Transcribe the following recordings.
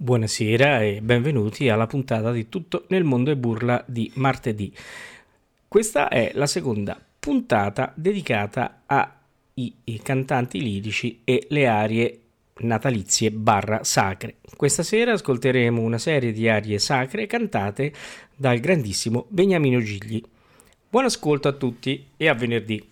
Buonasera e benvenuti alla puntata di Tutto nel mondo e burla di martedì. Questa è la seconda puntata dedicata ai cantanti lirici e le arie natalizie barra sacre. Questa sera ascolteremo una serie di arie sacre cantate dal grandissimo Beniamino Gigli. Buon ascolto a tutti e a venerdì.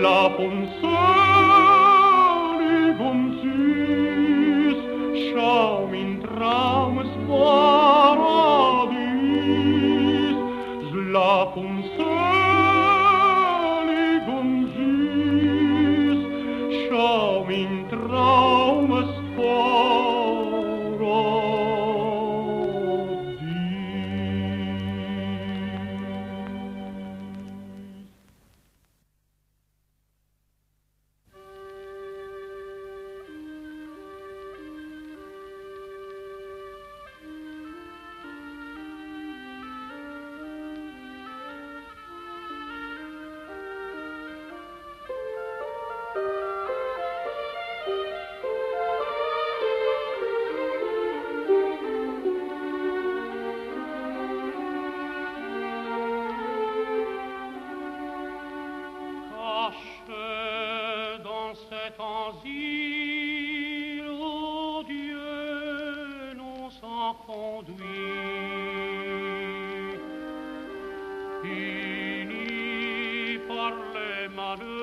la punzone Manu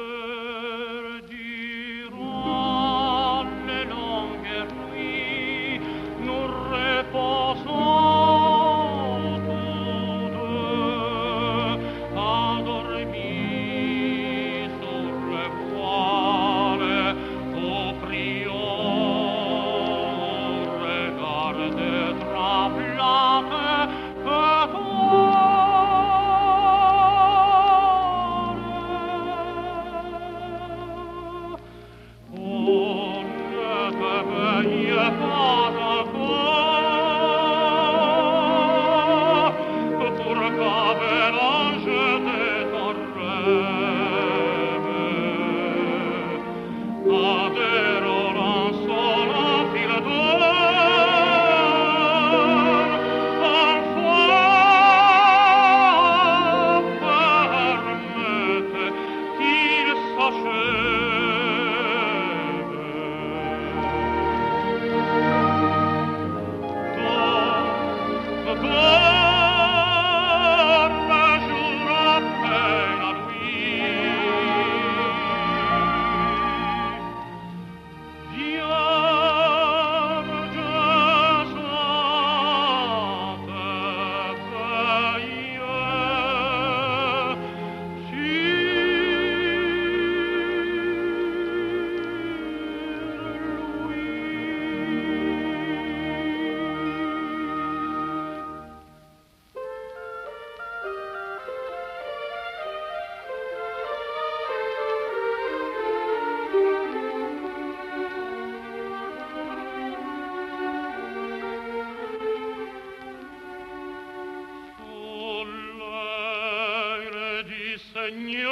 не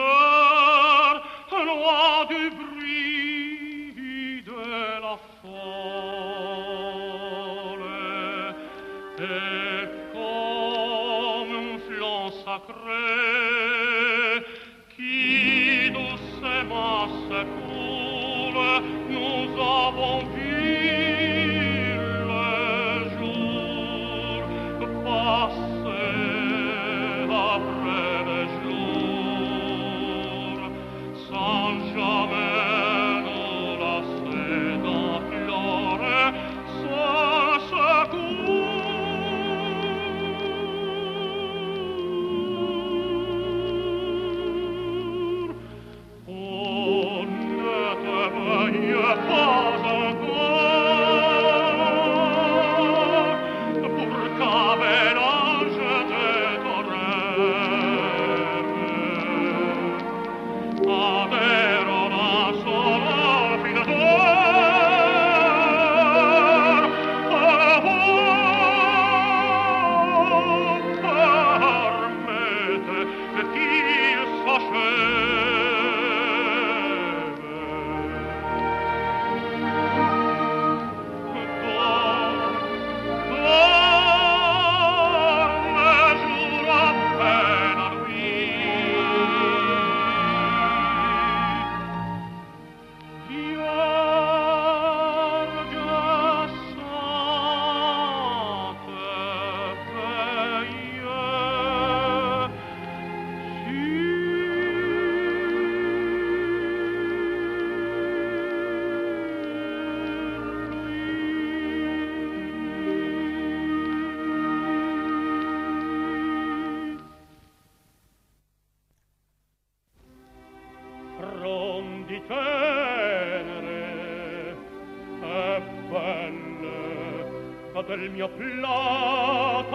quel mio platano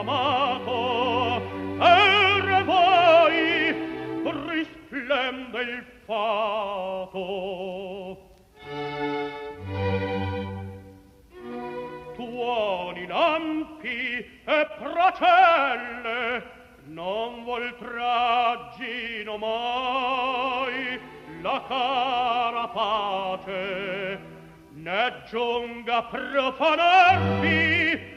amato erre voi risplende il fato. Tuoni lampi e procelle non voltraggino mai la cara pace giunga profanarvi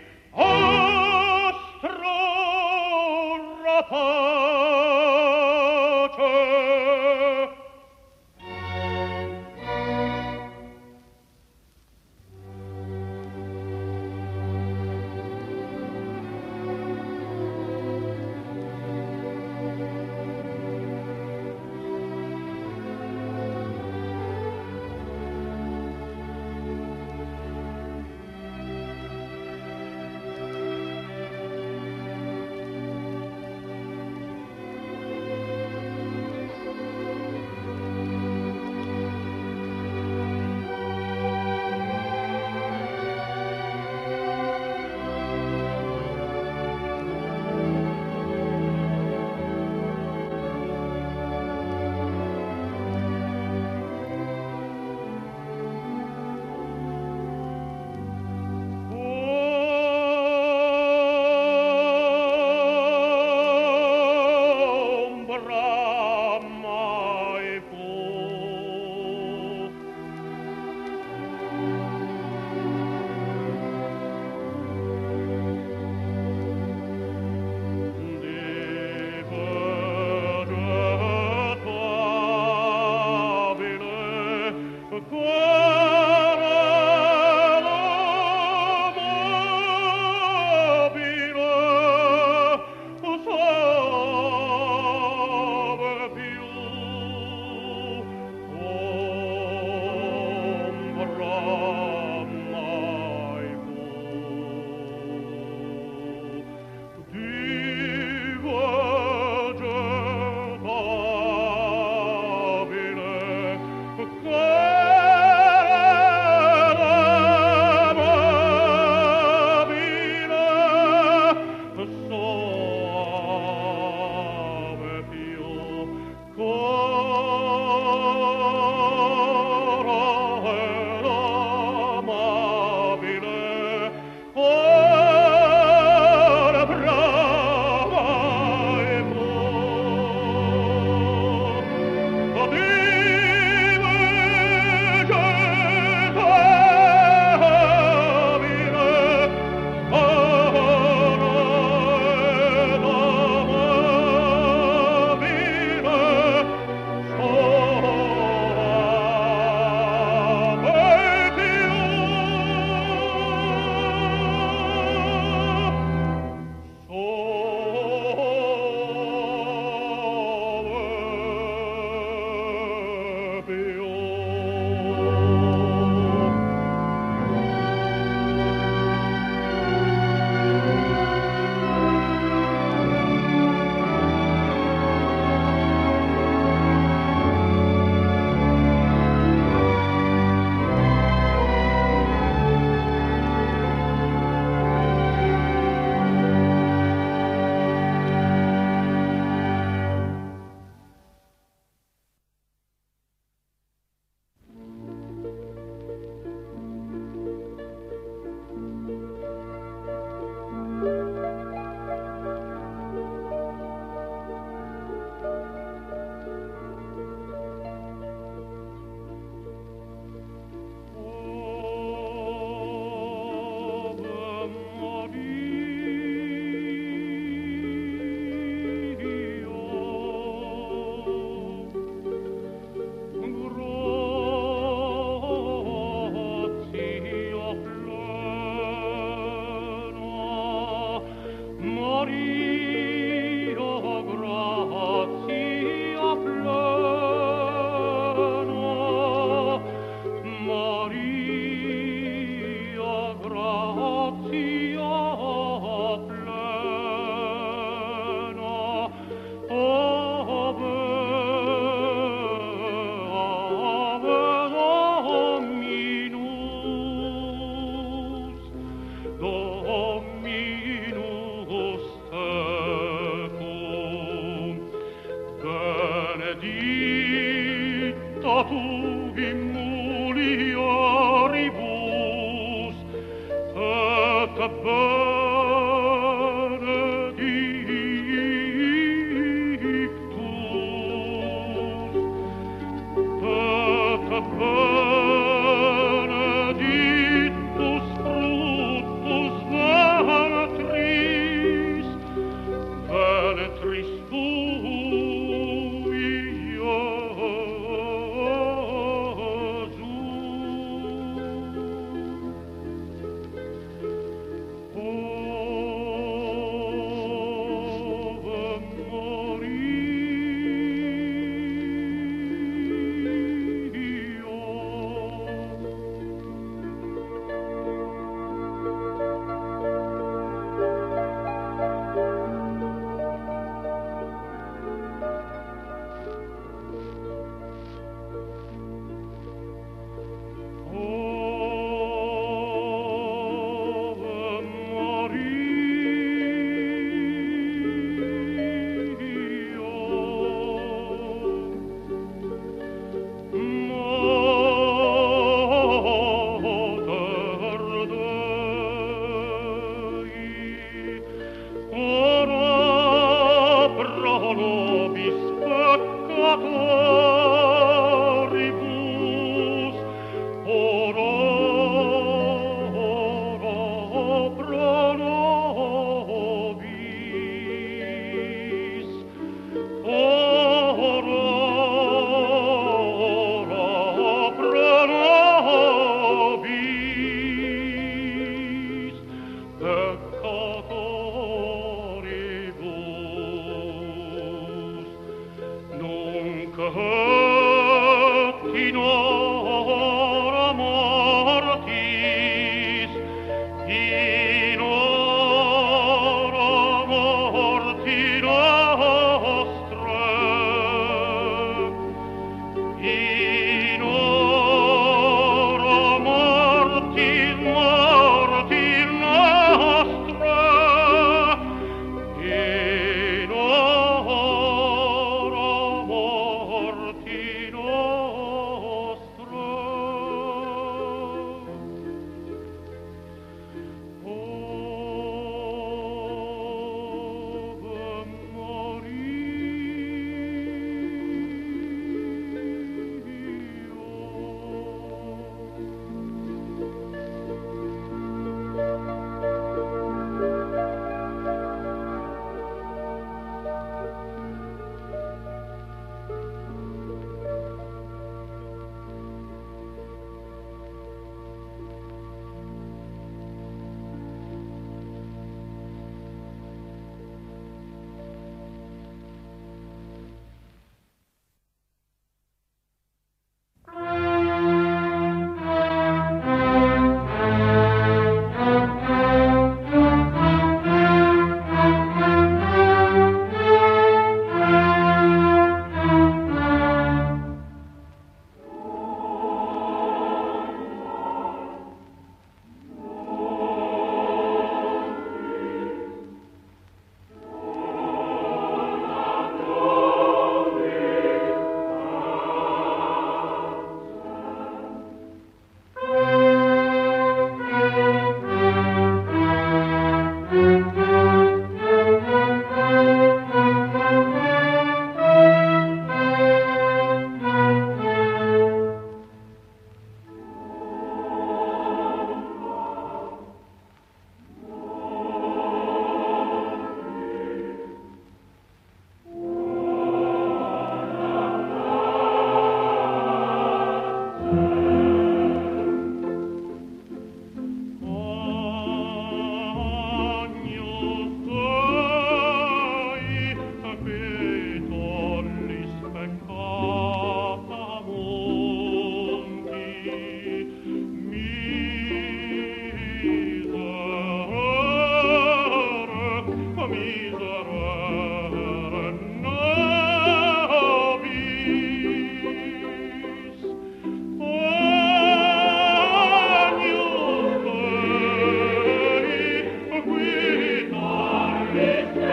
Yeah.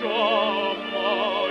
domani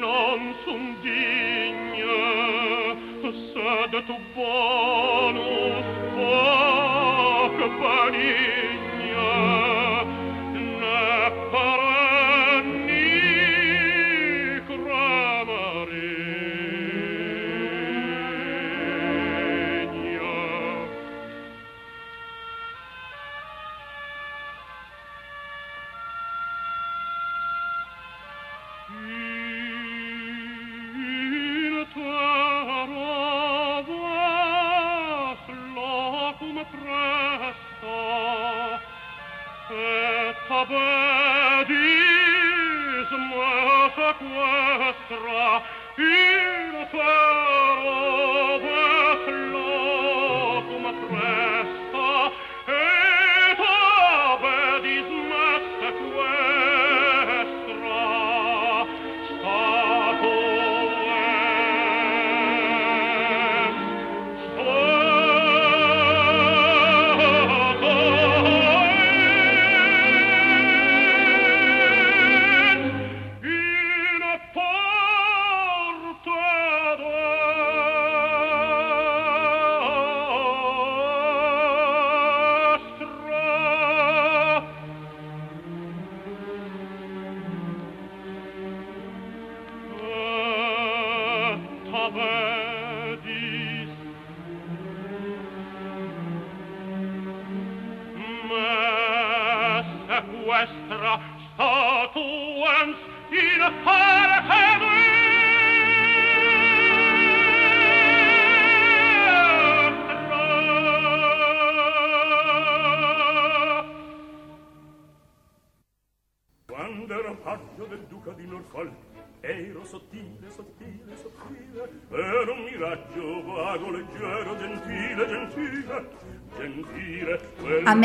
non sun sed tu bonus fac parir